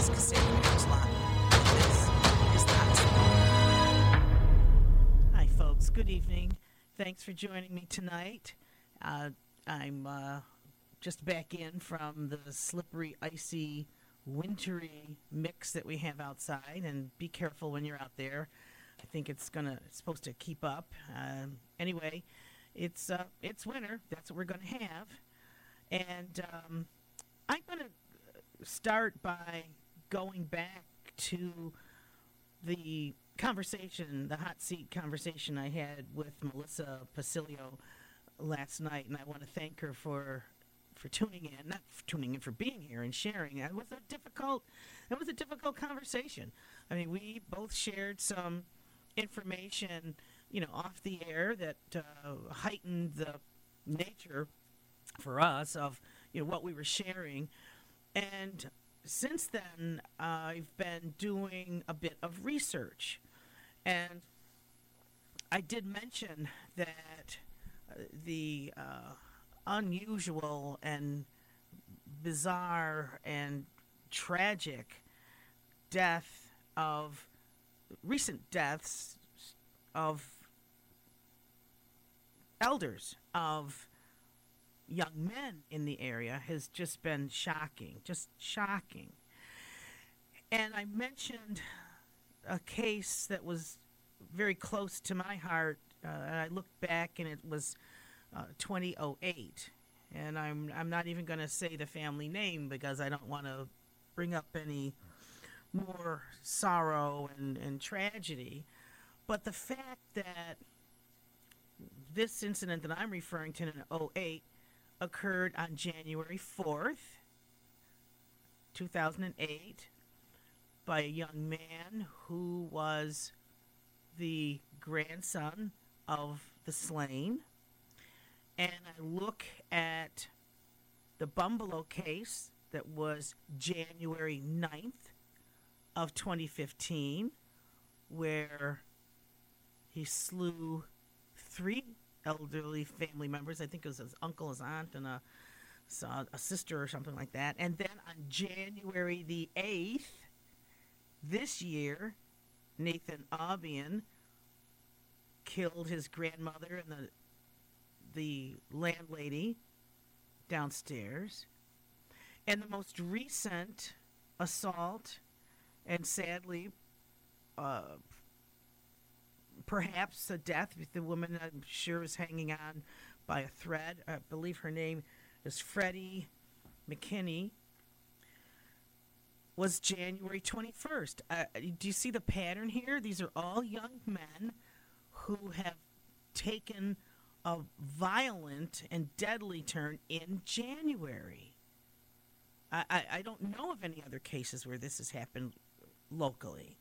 is Cassandra. This is Seat. Hi, folks. Good evening. Thanks for joining me tonight. Uh, I'm uh, just back in from the slippery, icy, wintry mix that we have outside, and be careful when you're out there. I think it's gonna it's supposed to keep up. Um, anyway, it's uh, it's winter. That's what we're gonna have, and um, I'm gonna start by going back to the conversation, the hot seat conversation I had with Melissa Pasilio last night, and I want to thank her for for tuning in, not tuning in, for being here and sharing. It was a difficult, it was a difficult conversation. I mean, we both shared some information, you know, off the air that uh, heightened the nature for us of you know what we were sharing, and since then I've been doing a bit of research, and I did mention that uh, the uh, unusual and bizarre and tragic death of recent deaths of elders of young men in the area has just been shocking, just shocking. And I mentioned a case that was very close to my heart. Uh, and I looked back, and it was uh, 2008. And I'm I'm not even going to say the family name because I don't want to bring up any more sorrow and, and tragedy. But the fact that this incident that I'm referring to in 08 occurred on January 4th, 2008, by a young man who was the grandson of the slain. And I look at the Bumbalo case that was January 9th of 2015, where he slew three elderly family members. I think it was his uncle, his aunt, and a, a sister or something like that. And then on January the 8th, this year, Nathan Albion killed his grandmother and the the landlady downstairs. And the most recent assault, and sadly, uh, perhaps a death. Of the woman, I'm sure, is hanging on by a thread. I believe her name is Freddie McKinney. Was January 21st. Uh, do you see the pattern here? These are all young men who have taken a violent and deadly turn in January. I, I, I don't know of any other cases where this has happened locally.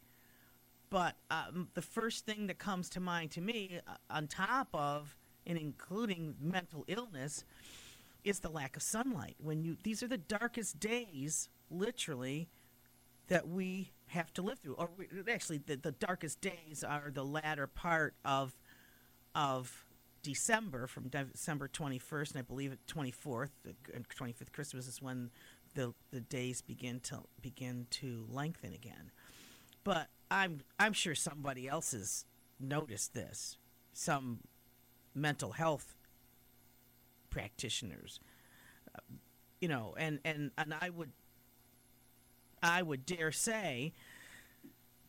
But um, the first thing that comes to mind to me, uh, on top of and including mental illness, is the lack of sunlight. When you these are the darkest days, literally, that we have to live through. Or we, actually, the, the darkest days are the latter part of of December, from December twenty first, and I believe it twenty fourth, and twenty fifth Christmas is when the the days begin to begin to lengthen again. But I'm I'm sure somebody else has noticed this. Some mental health practitioners, uh, you know, and and and I would I would dare say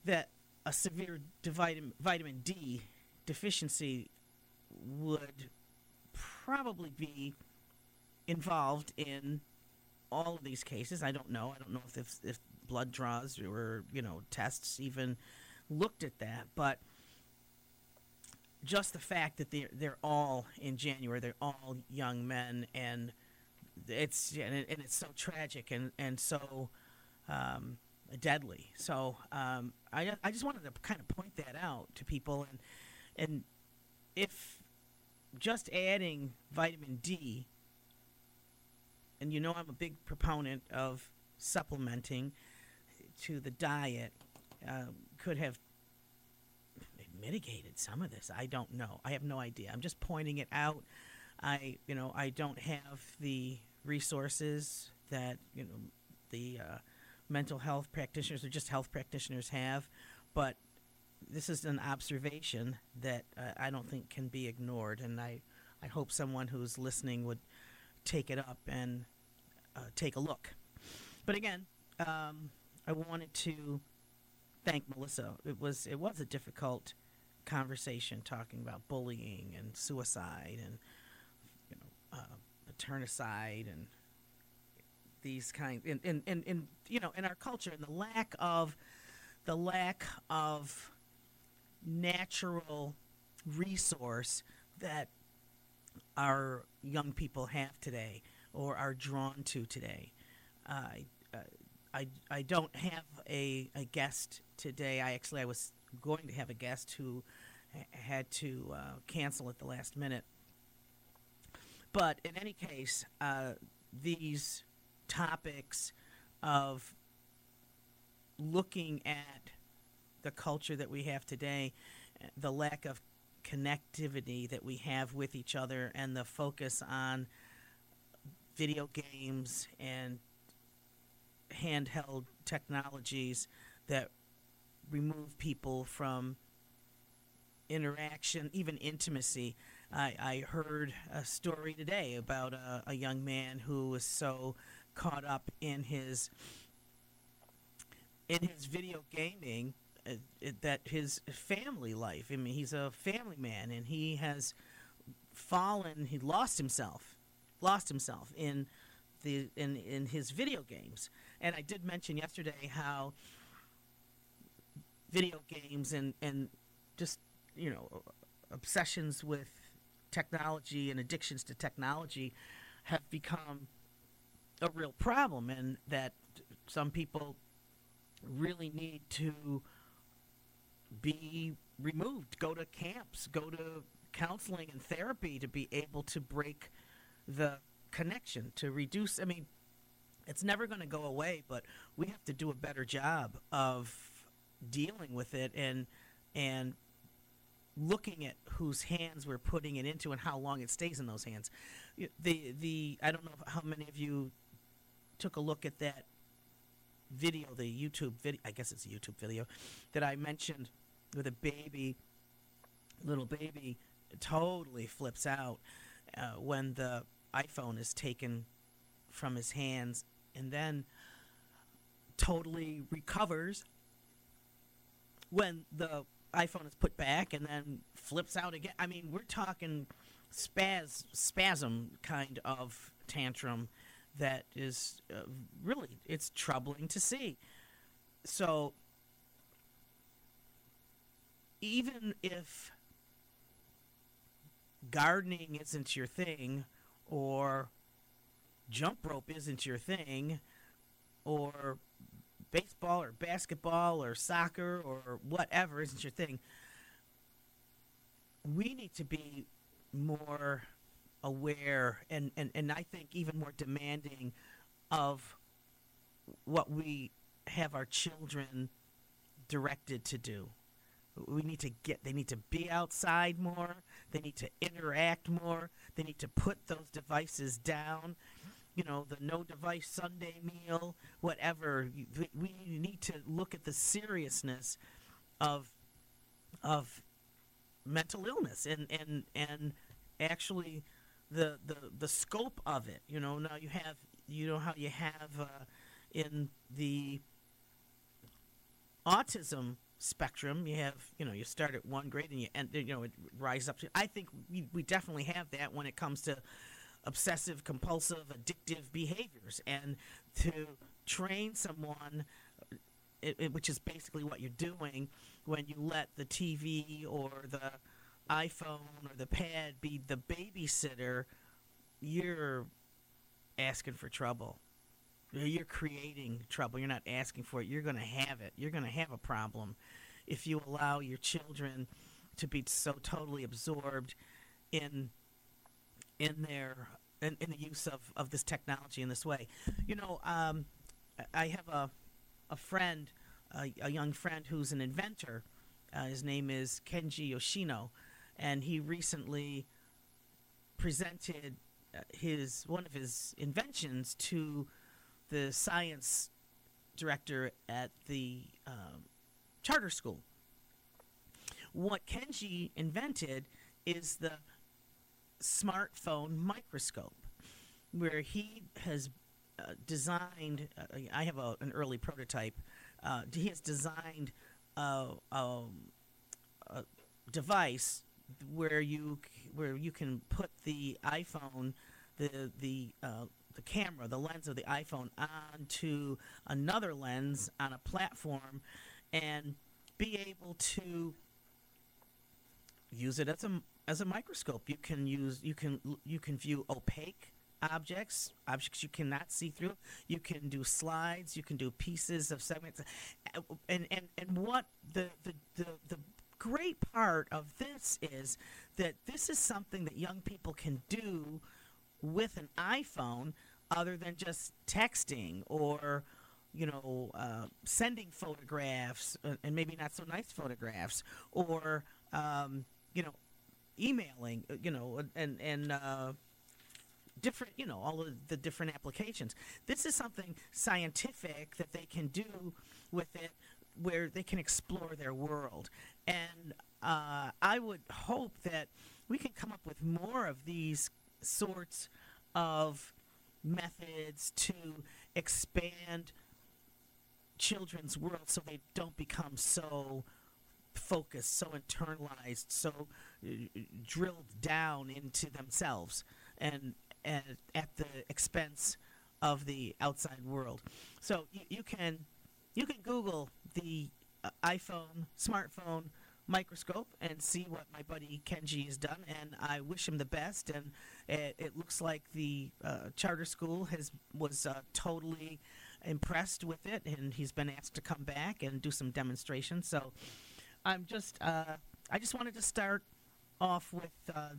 that a severe vitamin vitamin D deficiency would probably be involved in all of these cases. I don't know. I don't know if if, if blood draws or you know tests even looked at that, but just the fact that they're they're all in January, they're all young men, and it's and, it, and it's so tragic and and so um, deadly. So um, I I just wanted to kind of point that out to people, and and if just adding vitamin D, and you know I'm a big proponent of supplementing to the diet, uh, could have mitigated some of this. I don't know. I have no idea. I'm just pointing it out. I, you know, I don't have the resources that you know the uh, mental health practitioners or just health practitioners have, but this is an observation that uh, I don't think can be ignored, and I, I hope someone who's listening would take it up and uh, take a look. But again, um, I wanted to thank Melissa. It was it was a difficult conversation talking about bullying and suicide and you know uh, paternicide and these kind in in, in in you know in our culture and the lack of the lack of natural resource that our young people have today or are drawn to today. I uh, I, I don't have a, a guest today. I actually I was going to have a guest who had to uh, cancel at the last minute. But in any case, uh, these topics of looking at the culture that we have today, the lack of connectivity that we have with each other, and the focus on video games and handheld technologies that remove people from interaction, even intimacy. I, I heard a story today about a, a young man who was so caught up in his in his video gaming uh, that his family life. I mean, he's a family man, and he has fallen. He lost himself, lost himself in the in in his video games. And I did mention yesterday how video games and and just you know obsessions with technology and addictions to technology have become a real problem, and that some people really need to be removed, go to camps, go to counseling and therapy to be able to break the connection, to reduce. I mean, it's never going to go away, but we have to do a better job of dealing with it and and looking at whose hands we're putting it into and how long it stays in those hands. The the I don't know how many of you took a look at that video, the YouTube video. I guess it's a YouTube video that I mentioned with a baby, little baby, totally flips out uh, when the iPhone is taken from his hands, and then totally recovers when the iPhone is put back, and then flips out again. I mean, we're talking spaz spasm kind of tantrum that is uh, really it's troubling to see. So even if gardening isn't your thing or jump rope isn't your thing or baseball or basketball or soccer or whatever isn't your thing we need to be more aware and, and, and I think even more demanding of what we have our children directed to do. We need to get, they need to be outside more. They need to interact more. They need to put those devices down. You know, the no device Sunday meal, whatever. We- need to look at the seriousness of, of mental illness and, and, and actually the, the, the scope of it. You know, now you have, you know how you have uh, in the autism spectrum you have you know you start at one grade and you end you know it rises up to i think we, we definitely have that when it comes to obsessive compulsive addictive behaviors and to train someone uh, it, it- which is basically what you're doing when you let the tv or the iphone or the pad be the babysitter you're asking for trouble you're creating trouble. You're not asking for it. You're going to have it. You're going to have a problem if you allow your children to be so totally absorbed in in their in, in the use of, of this technology in this way. You know, um, I- have a a friend, a, a young friend who's an inventor. Uh, his name is Kenji Yoshino, and he recently presented uh, his one of his inventions to the science director at the um, charter school. What Kenji invented is the smartphone microscope, where he has uh, designed. Uh, I have a, an early prototype. Uh, he has designed a, a, a device where you where you can put the iPhone, the the uh, the camera, the lens of the iPhone onto another lens on a platform, and be able to use it as a as a microscope. You can use you can you can view opaque objects, objects you cannot see through. You can do slides. You can do pieces of segments, Uh, and and and what the the the, the great part of this is that this is something that young people can do with an iPhone other than just texting or you know uh, sending photographs uh, and maybe not so nice photographs or um, you know emailing uh, you know and and uh, different you know all of the different applications. This is something scientific that they can do with it where they can explore their world. And uh, i would hope that we can come up with more of these sorts of methods to expand children's world so they don't become so focused, so internalized, so uh, drilled down into themselves and, and at the expense of the outside world. So you, you can you can Google the uh, iPhone smartphone microscope and see what my buddy Kenji has done, and I wish him the best. And it, it looks like the uh, charter school has was uh, totally impressed with it, and he's been asked to come back and do some demonstrations. So I'm just uh, I just wanted to start off with uh,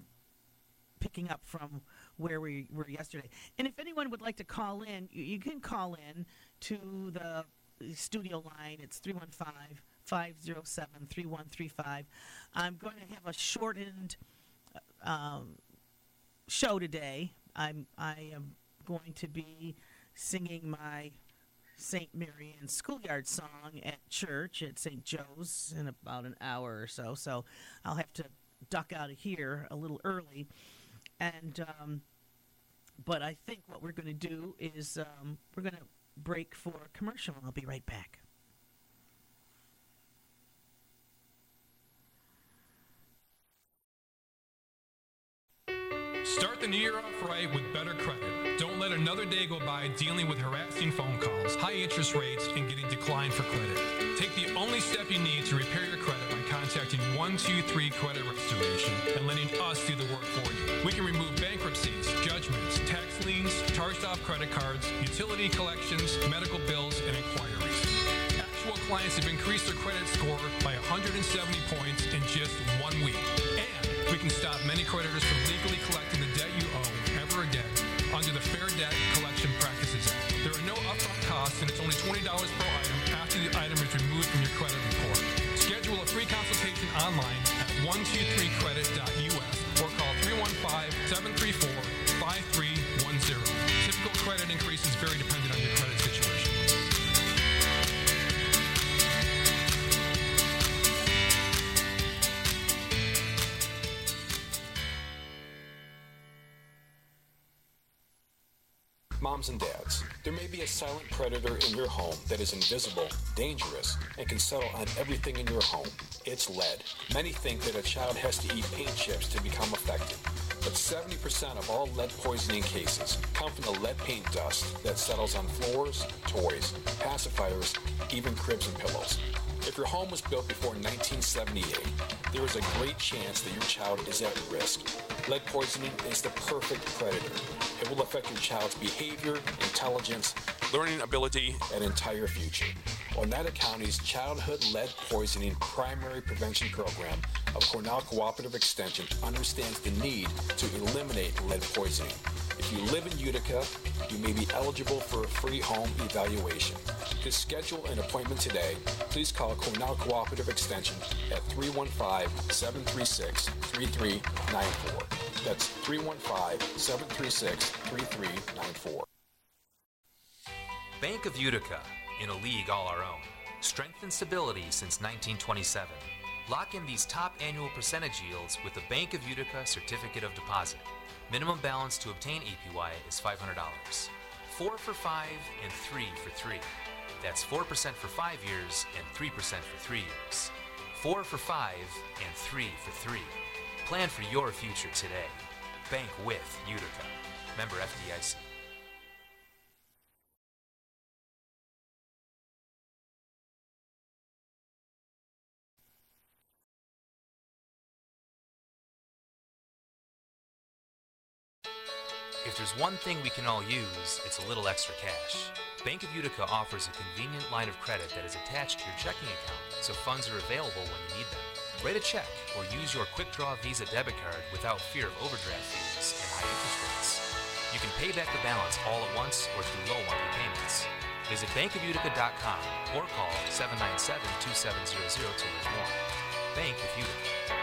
picking up from where we were yesterday. And if anyone would like to call in, you, you can call in to the studio line. It's 315 507 3135. I'm going to have a shortened um, show today. I'm I am going to be singing my St. Marian schoolyard song at church at St. Joe's in about an hour or so. So I'll have to duck out of here a little early. And, um, but I think what we're going to do is um, we're going to break for commercial I'll be right back. Start the new year off right with better credit. Let another day go by dealing with harassing phone calls, high interest rates, and getting declined for credit. Take the only step you need to repair your credit by contacting 123 Credit Restoration and letting us do the work for you. We can remove bankruptcies, judgments, tax liens, charged off credit cards, utility collections, medical bills, and inquiries. Actual clients have increased their credit score by 170 points in just one week. And we can stop many creditors from legally collecting the debt you owe the Fair Debt Collection Practices Act. There are no upfront costs and it's only $20 per item after the item is removed from your credit report. Schedule a free consultation online at 123credit.us or call 315-734-5310. Typical credit increases vary depending on your credit Moms and dads, there may be a silent predator in your home that is invisible, dangerous, and can settle on everything in your home. It's lead. Many think that a child has to eat paint chips to become affected. But 70% of all lead poisoning cases come from the lead paint dust that settles on floors, toys, pacifiers, even cribs and pillows. If your home was built before 1978, there is a great chance that your child is at risk. Lead poisoning is the perfect predator. It will affect your child's behavior, intelligence, learning ability, and entire future. Oneida County's Childhood Lead Poisoning Primary Prevention Program of Cornell Cooperative Extension understands the need to eliminate lead poisoning. If you live in Utica, you may be eligible for a free home evaluation. To schedule an appointment today, please call Cornell Cooperative Extension at 315-736-3394. That's 315-736-3394. Bank of Utica, in a league all our own. Strength and stability since 1927. Lock in these top annual percentage yields with the Bank of Utica Certificate of Deposit. Minimum balance to obtain APY is $500. 4 for 5 and 3 for 3. That's 4% for 5 years and 3% for 3 years. 4 for 5 and 3 for 3. Plan for your future today. Bank with Utica. Member FDIC. There's one thing we can all use, it's a little extra cash. Bank of Utica offers a convenient line of credit that is attached to your checking account, so funds are available when you need them. Write a check or use your Quick Draw Visa debit card without fear of overdraft fees and high interest rates. You can pay back the balance all at once or through low monthly payments. Visit bankofutica.com or call 797-2700 to learn more. Bank of Utica.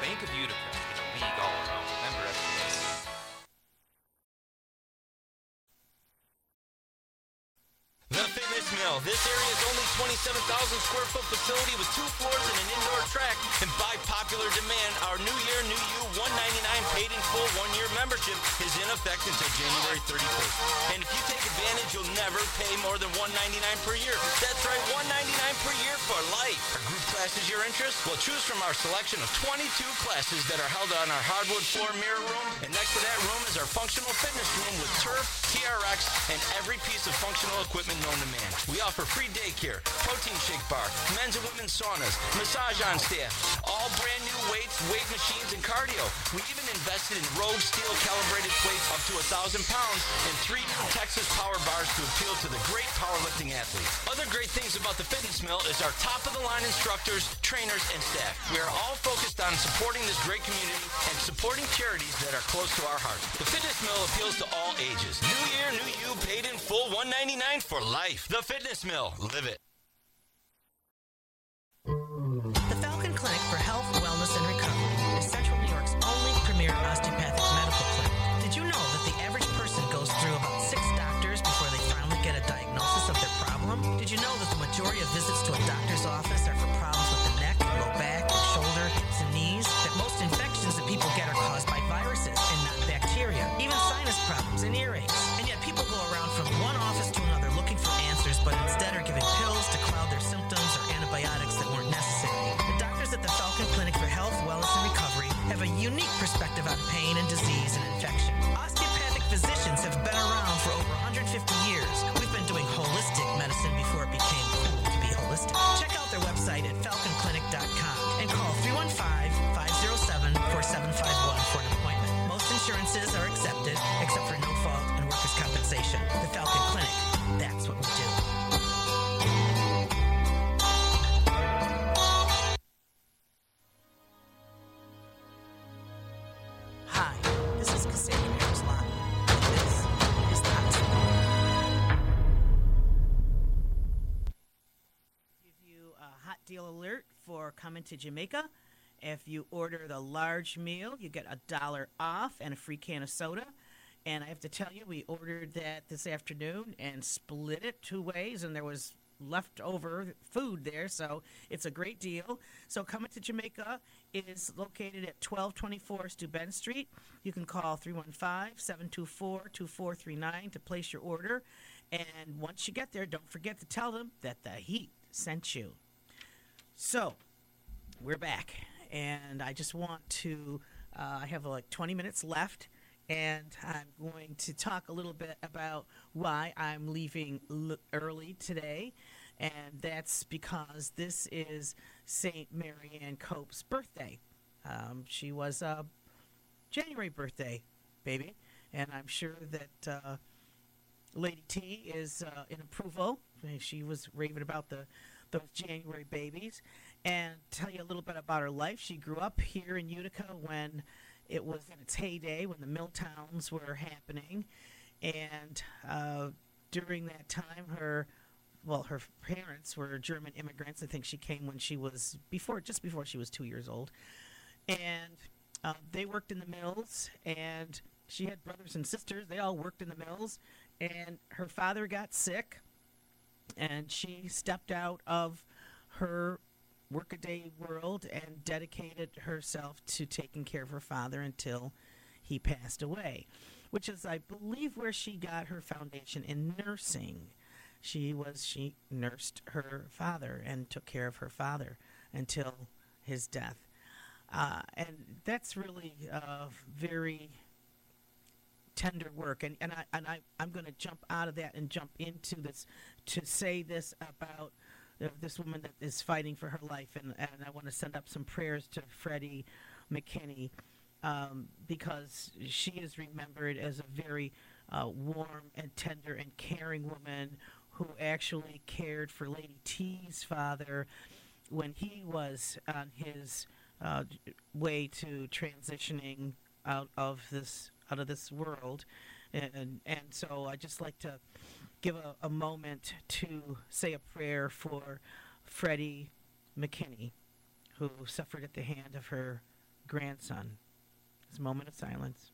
Bank of Utica in a league all This area is only 27,000 square foot facility with two floors and an indoor track. And by popular demand, our New Year, New You 199 paid in full one year membership is in effect until January 31st. And if you take advantage, you'll never pay more than 199 per year. That's right, 199 per year for life. Are group classes your interest? Well, choose from our selection of 22 classes that are held on our hardwood floor mirror room. And next to that room is our functional fitness room with turf, TRX, and every piece of functional equipment known to man. We offer free daycare, protein shake bar, men's and women's saunas, massage on staff, all brand new weights, weight machines, and cardio. We even invested in Rogue steel calibrated plates up to a thousand pounds and three new Texas power bars to appeal to the great powerlifting athletes. Other great things about the Fitness Mill is our top of the line instructors, trainers, and staff. We are all focused on supporting this great community and supporting charities that are close to our hearts. The Fitness Mill appeals to all ages. New year, new you, paid in full, 199 for life. The Fitness Mill, live it. To Jamaica. If you order the large meal, you get a dollar off and a free can of soda. And I have to tell you, we ordered that this afternoon and split it two ways, and there was leftover food there, so it's a great deal. So coming to Jamaica is located at 1224 Steuben Street. You can call 315-724-2439 to place your order. And once you get there, don't forget to tell them that the heat sent you. So, we're back, and I just want to. Uh, I have like 20 minutes left, and I'm going to talk a little bit about why I'm leaving l- early today, and that's because this is Saint Marianne Cope's birthday. Um, she was a January birthday baby, and I'm sure that uh, Lady T is uh, in approval. She was raving about the those January babies, and tell you a little bit about her life. She grew up here in Utica when it was in its heyday, when the mill towns were happening, and uh, during that time, her well, her parents were German immigrants. I think she came when she was before, just before she was two years old, and uh, they worked in the mills. And she had brothers and sisters. They all worked in the mills. And her father got sick, and she stepped out of her workaday world and dedicated herself to taking care of her father until he passed away, which is, I believe, where she got her foundation in nursing. She was she nursed her father and took care of her father until his death, uh, and that's really uh, very tender work. And and I and I I'm going to jump out of that and jump into this to say this about this woman that is fighting for her life, and and I want to send up some prayers to Freddie McKinney um, because she is remembered as a very uh, warm and tender and caring woman who actually cared for Lady T's father when he was on his uh, way to transitioning out of this out of this world, and and so I just like to give a, a moment to say a prayer for Freddie McKinney, who suffered at the hand of her grandson. This moment of silence.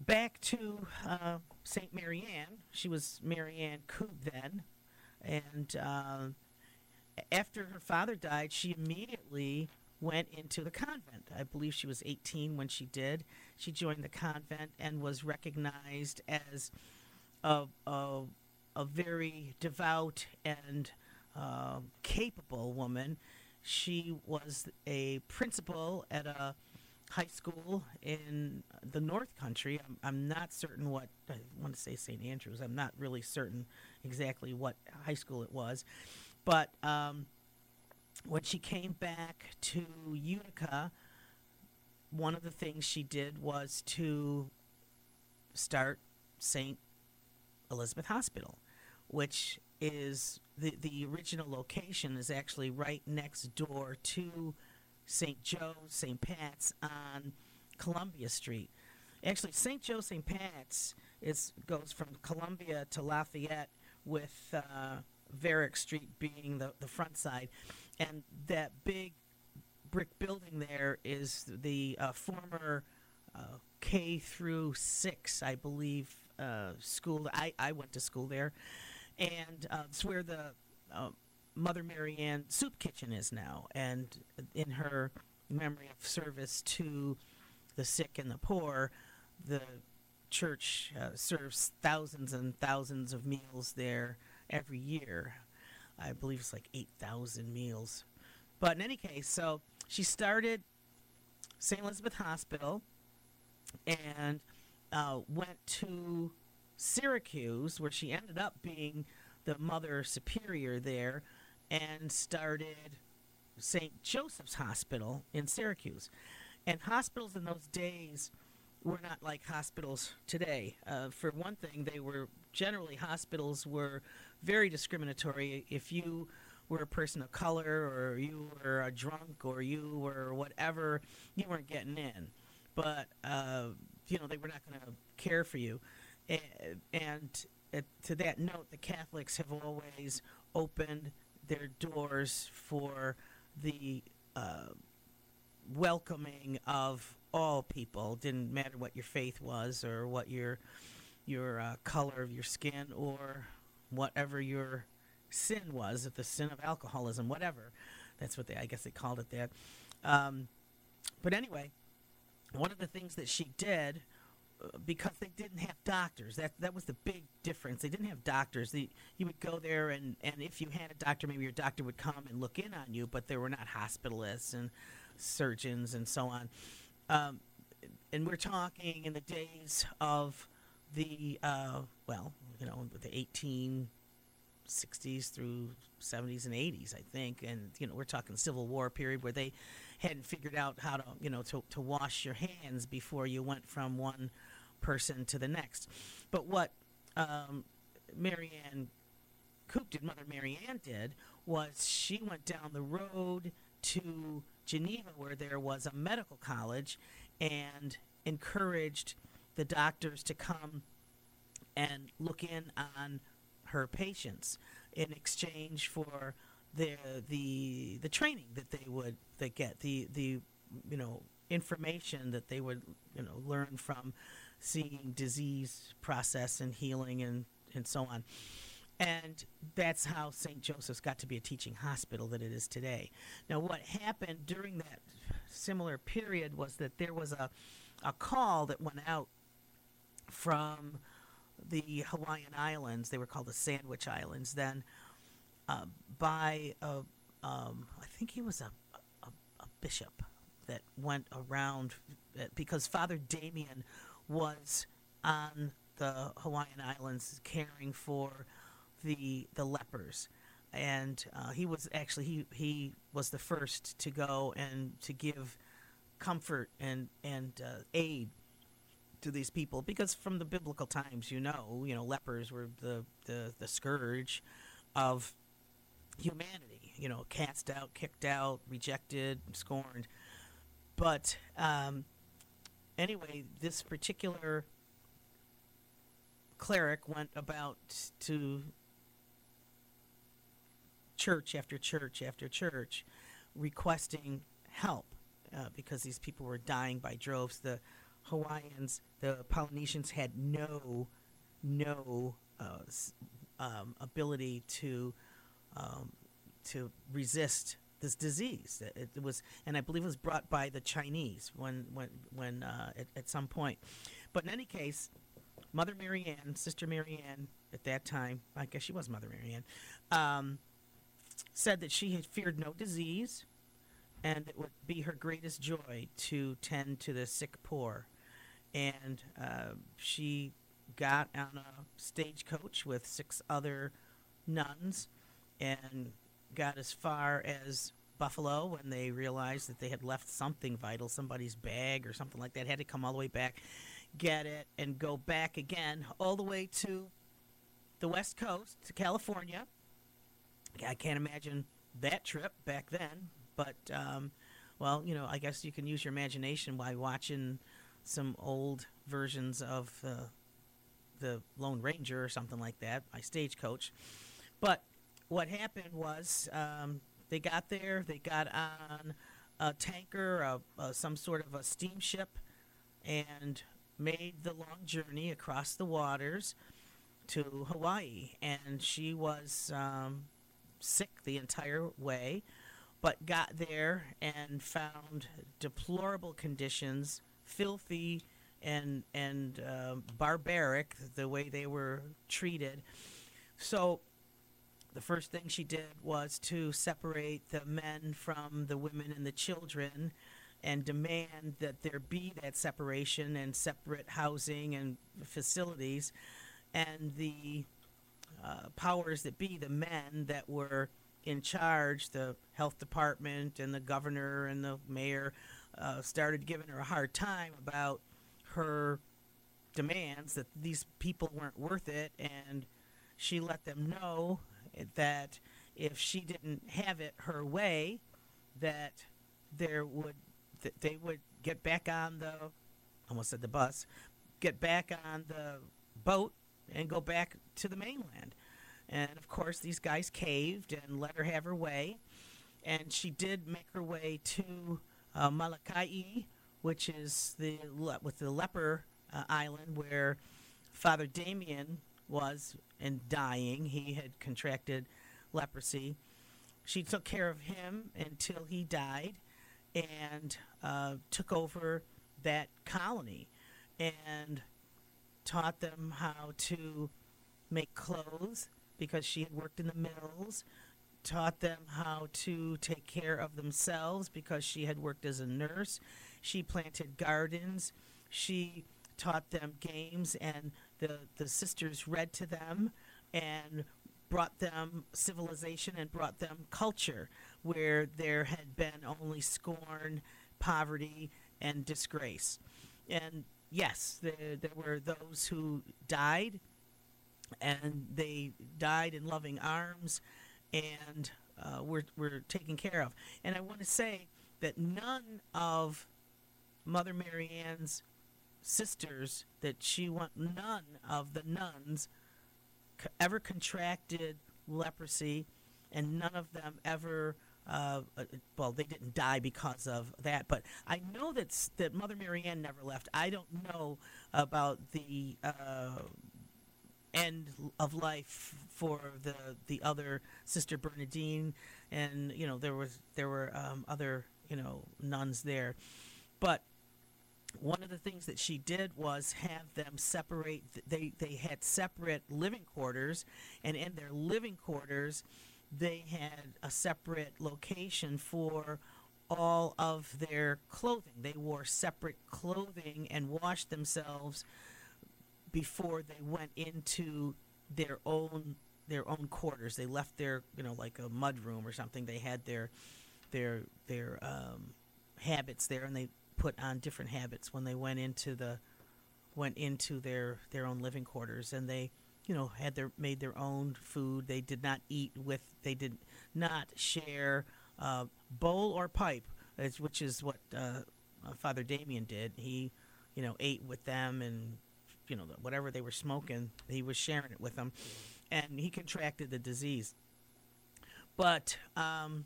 Back to uh, St. Mary Ann. She was Mary Ann Coop then. And uh, after her father died, she immediately went into the convent. I believe she was 18 when she did. She joined the convent and was recognized as a, a, a very devout and uh, capable woman. She was a principal at a high school in the North Country. I'm, I'm not certain what, I want to say St. Andrews. I'm not really certain exactly what high school it was. But um, when she came back to Utica, one of the things she did was to start St. Elizabeth Hospital, which is the, the original location is actually right next door to St. Joe, St. Pat's on Columbia Street. Actually, St. Joe, St. Pat's is goes from Columbia to Lafayette, with uh, Varick Street being the, the front side, and that big brick building there is the uh, former uh, K through six, I believe, uh, school. I, I went to school there, and uh, it's where the uh, Mother Mary Ann soup kitchen is now. And in her memory of service to the sick and the poor, the church uh, serves thousands and thousands of meals there every year. I believe it's like 8,000 meals. But in any case, so she started St. Elizabeth Hospital and uh, went to Syracuse, where she ended up being the mother superior there, and started St. Joseph's Hospital in Syracuse. And hospitals in those days were not like hospitals today. Uh, for one thing, they were generally hospitals were very discriminatory. If you were a person of color, or you were a drunk, or you were whatever, you weren't getting in. But uh, you know they were not going to care for you. And, and to that note, the Catholics have always opened their doors for the uh, welcoming of all people. Didn't matter what your faith was or what your your uh, color of your skin or whatever your sin was, if the sin of alcoholism, whatever. That's what they, I guess they called it that. Um, but anyway, one of the things that she did uh, because they didn't have doctors. That that was the big difference. They didn't have doctors. They, you would go there, and, and if you had a doctor, maybe your doctor would come and look in on you, but there were not hospitalists and surgeons and so on. Um, and we're talking in the days of the, uh, well, you know, the 1860s through 70s and 80s, I think. And, you know, we're talking Civil War period where they hadn't figured out how to, you know, to, to wash your hands before you went from one person to the next. But what um, Mary Ann Coop did, Mother Marianne did, was she went down the road to Geneva where there was a medical college and encouraged the doctors to come and look in on her patients in exchange for the the the training that they would they get the the you know information that they would you know learn from seeing disease process and healing and, and so on. And that's how St. Joseph's got to be a teaching hospital that it is today. Now, what happened during that similar period was that there was a, a call that went out from the Hawaiian Islands. They were called the Sandwich Islands then, uh, by a, um, I think he was a, a, a bishop that went around uh, because Father Damien was on the Hawaiian Islands caring for the the lepers, and uh, he was actually he he was the first to go and to give comfort and and uh, aid to these people. Because from the biblical times you know you know lepers were the the, the scourge of humanity you know cast out kicked out rejected scorned. But um, anyway this particular cleric went about to church after church after church requesting help uh, because these people were dying by droves. The Hawaiians, the Polynesians had no, no uh, um, ability to um, to resist this disease. It, it was, and I believe it was brought by the Chinese when when when uh, at, at some point. But in any case, Mother Mary Ann, Sister Mary Ann, at that time, I guess she was Mother Mary Ann, um, said that she had feared no disease, and it would be her greatest joy to tend to the sick poor. And uh, she got on a stagecoach with six other nuns and got as far as Buffalo when they realized that they had left something vital, somebody's bag or something like that, had to come all the way back, get it, and go back again all the way to the West Coast, to California. I can't imagine that trip back then, but um, well, you know, I guess you can use your imagination by watching some old versions of uh, the Lone Ranger or something like that by Stagecoach. But what happened was um, they got there, they got on a tanker, a, a, some sort of a steamship, and made the long journey across the waters to Hawaii. And she was um, sick the entire way, but got there and found deplorable conditions, filthy and and uh, barbaric the way they were treated. So the first thing she did was to separate the men from the women and the children and demand that there be that separation and separate housing and facilities and the uh, powers that be, the men that were in charge, the health department and the governor and the mayor, uh, started giving her a hard time about her demands that these people weren't worth it, and she let them know that if she didn't have it her way, that there would that they would get back on the almost said the bus, get back on the boat and go back to the mainland. And of course, these guys caved and let her have her way. And she did make her way to uh, Molokai, which is the with the leper uh, island where Father Damien was and dying. He had contracted leprosy. She took care of him until he died and uh, took over that colony and taught them how to make clothes because she had worked in the mills, taught them how to take care of themselves because she had worked as a nurse. She planted gardens. She taught them games, and the, the sisters read to them and brought them civilization and brought them culture where there had been only scorn, poverty, and disgrace. And yes, there, there were those who died, and they died in loving arms and uh, were, were taken care of. And I want to say that none of Mother Mary Ann's sisters, that she went, none of the nuns ever contracted leprosy, and none of them ever Uh, uh, well, they didn't die because of that, but I know that that Mother Mary Ann never left. I don't know about the uh, end of life for the the other Sister Bernadine, and you know there was there were um, other you know nuns there, but one of the things that she did was have them separate they they had separate living quarters and in their living quarters they had a separate location for all of their clothing. They wore separate clothing and washed themselves before they went into their own their own quarters. They left their you know like a mud room or something. They had their their their um, habits there and they put on different habits when they went into the went into their their own living quarters. And they you know had their made their own food. They did not eat with they did not share uh, bowl or pipe which is what uh, uh, father damien did. He you know ate with them and you know whatever they were smoking he was sharing it with them. And he contracted the disease. But um,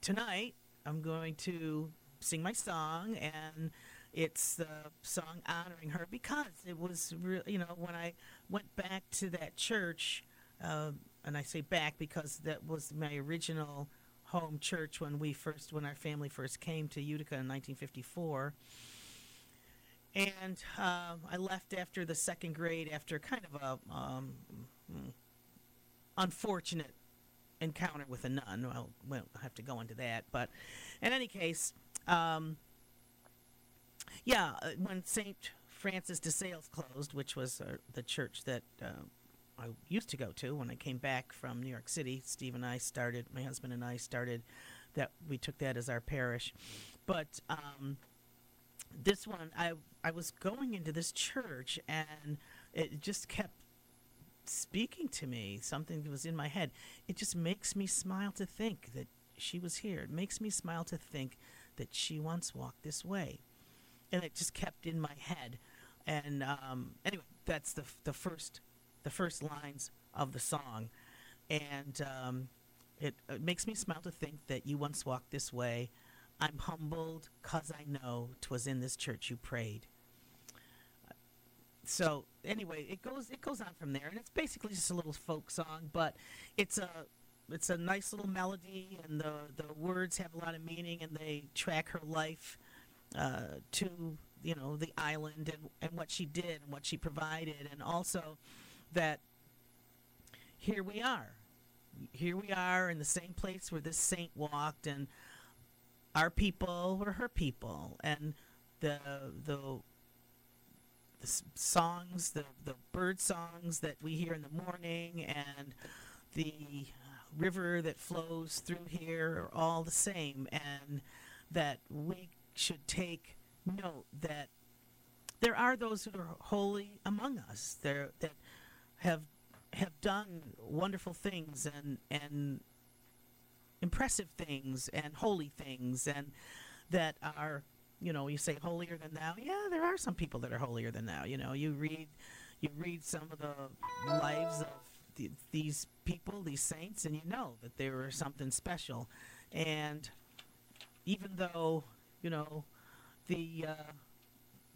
tonight I'm going to sing my song, and it's the song honoring her because it was real. You know, when I went back to that church, uh, and I say back because that was my original home church when we first, when our family first came to Utica in 1954. And um, I left after the second grade after kind of a um, unfortunate encounter with a nun. Well, we'll have to go into that. But in any case, um, yeah, uh, when St. Francis de Sales closed, which was uh, the church that uh, I used to go to when I came back from New York City, Steve and I started, my husband and I started that, we took that as our parish. But um, this one, I, I was going into this church and it just kept speaking to me something was in my head it just makes me smile to think that she was here it makes me smile to think that she once walked this way and it just kept in my head. And um, anyway that's the, the first the first lines of the song. And um, it, it makes me smile to think that you once walked this way. I'm humbled cause i know 'twas in this church you prayed. So anyway, it goes it goes on from there, and it's basically just a little folk song, but it's a it's a nice little melody, and the the words have a lot of meaning, and they track her life uh, to you know the island and and what she did and what she provided, and also that here we are, here we are in the same place where this saint walked, and our people were her people, and the the the songs, the the bird songs that we hear in the morning, and the river that flows through here are all the same, and that we should take note that there are those who are holy among us. There that have have done wonderful things and and impressive things and holy things and that are you know you say holier than thou. Yeah there are some people that are holier than thou. You know you read you read some of the lives of the, these people these saints and you know that they were something special. And even though you know the uh,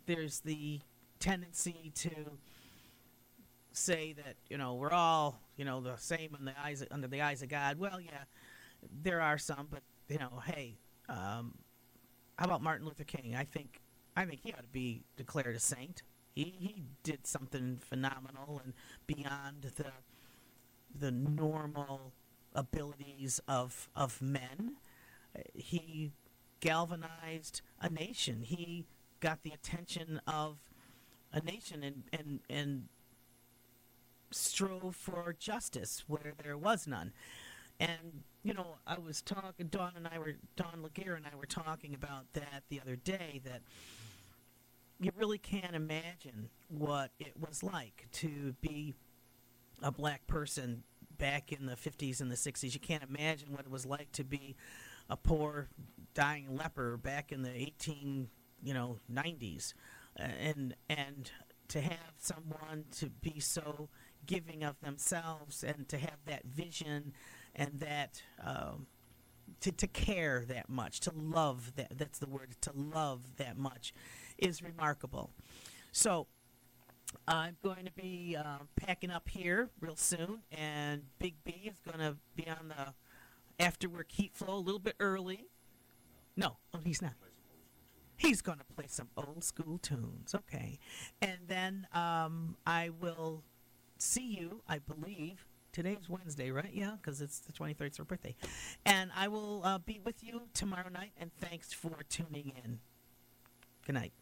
there's the tendency to say that you know we're all you know the same in the eyes under the eyes of God. Well, yeah, there are some, but you know, hey, um, how about Martin Luther King? I think I think he ought to be declared a saint. He he did something phenomenal and beyond the the normal abilities of of men. He galvanized a nation. He got the attention of a nation and and and strove for justice where there was none. And you know, I was talking. Don and I were Don Laguerre and I were talking about that the other day. That you really can't imagine what it was like to be a black person back in the 50s and the 60s. You can't imagine what it was like to be a poor dying leper back in the 18 you know 90s Uh, and and to have someone to be so giving of themselves and to have that vision and that um, to, to care that much, to love that that's the word, to love that much is remarkable. So I'm going to be uh, packing up here real soon, and Big B is going to be on the after work heat flow a little bit early. No, oh, he's not. He's going to play some old school tunes, okay. And then um, I will see you, I believe. Today's Wednesday, right? Yeah, because it's the 23rd, it's her birthday. And I will uh, be with you tomorrow night, and thanks for tuning in. Good night.